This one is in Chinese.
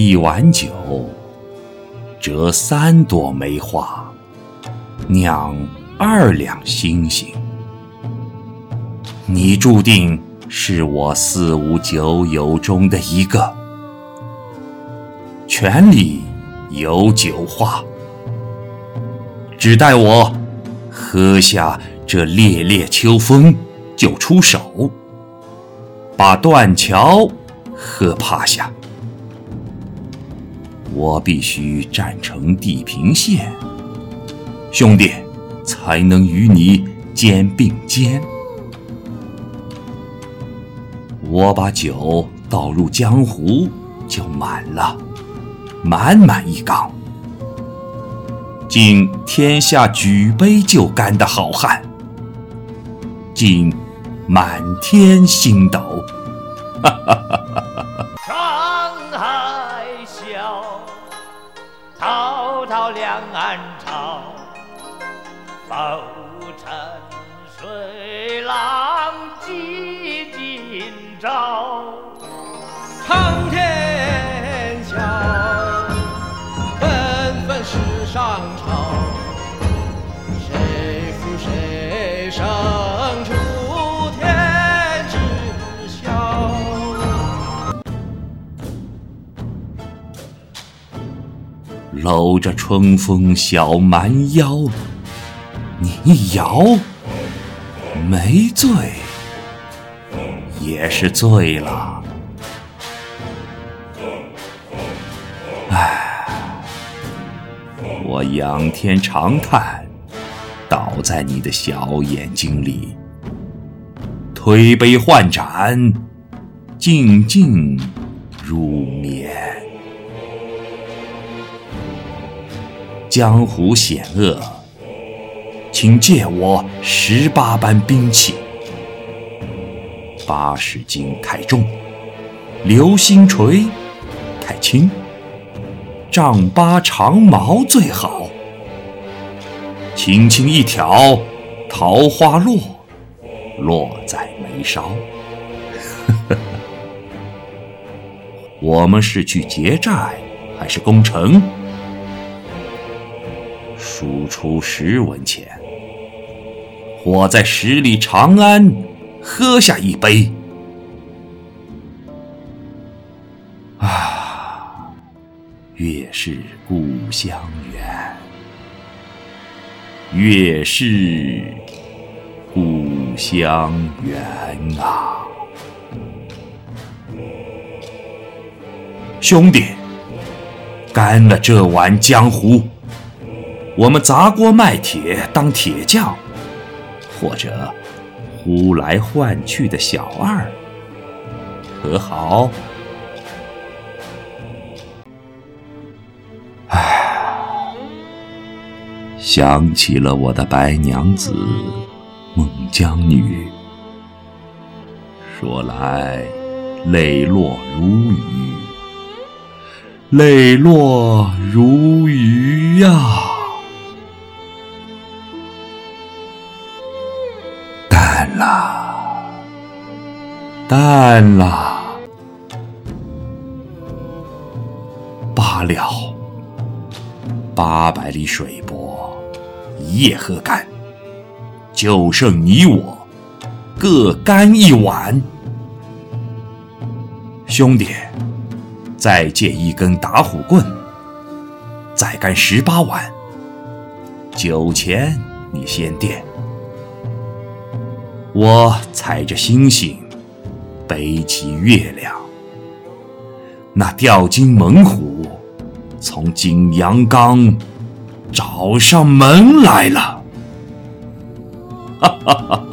一碗酒，折三朵梅花，酿二两星星。你注定是我四五九友中的一个，泉里有酒话，只待我喝下这烈烈秋风，就出手，把断桥喝趴下。我必须站成地平线，兄弟，才能与你肩并肩。我把酒倒入江湖，就满了，满满一缸，敬天下举杯就干的好汉，敬满天星斗。哈哈哈哈哈！沧海，滔滔两岸潮，浮沉水浪几今朝。苍天笑，纷纷世上潮，谁负谁胜搂着春风小蛮腰，你一摇，没醉也是醉了。唉，我仰天长叹，倒在你的小眼睛里，推杯换盏，静静入眠。江湖险恶，请借我十八般兵器：八十斤太重，流星锤太轻，丈八长矛最好。轻轻一挑，桃花落，落在眉梢。我们是去劫寨，还是攻城？输出十文钱，我在十里长安喝下一杯。啊，月是故乡圆，月是故乡圆啊！兄弟，干了这碗江湖！我们砸锅卖铁当铁匠，或者呼来唤去的小二，可好？唉，想起了我的白娘子孟姜女，说来泪落如雨，泪落如雨呀！淡了，罢了。八百里水泊，一夜喝干，就剩你我各干一碗。兄弟，再借一根打虎棍，再干十八碗。酒钱你先垫。我踩着星星，背起月亮。那吊睛猛虎从景阳冈找上门来了，哈哈哈哈哈！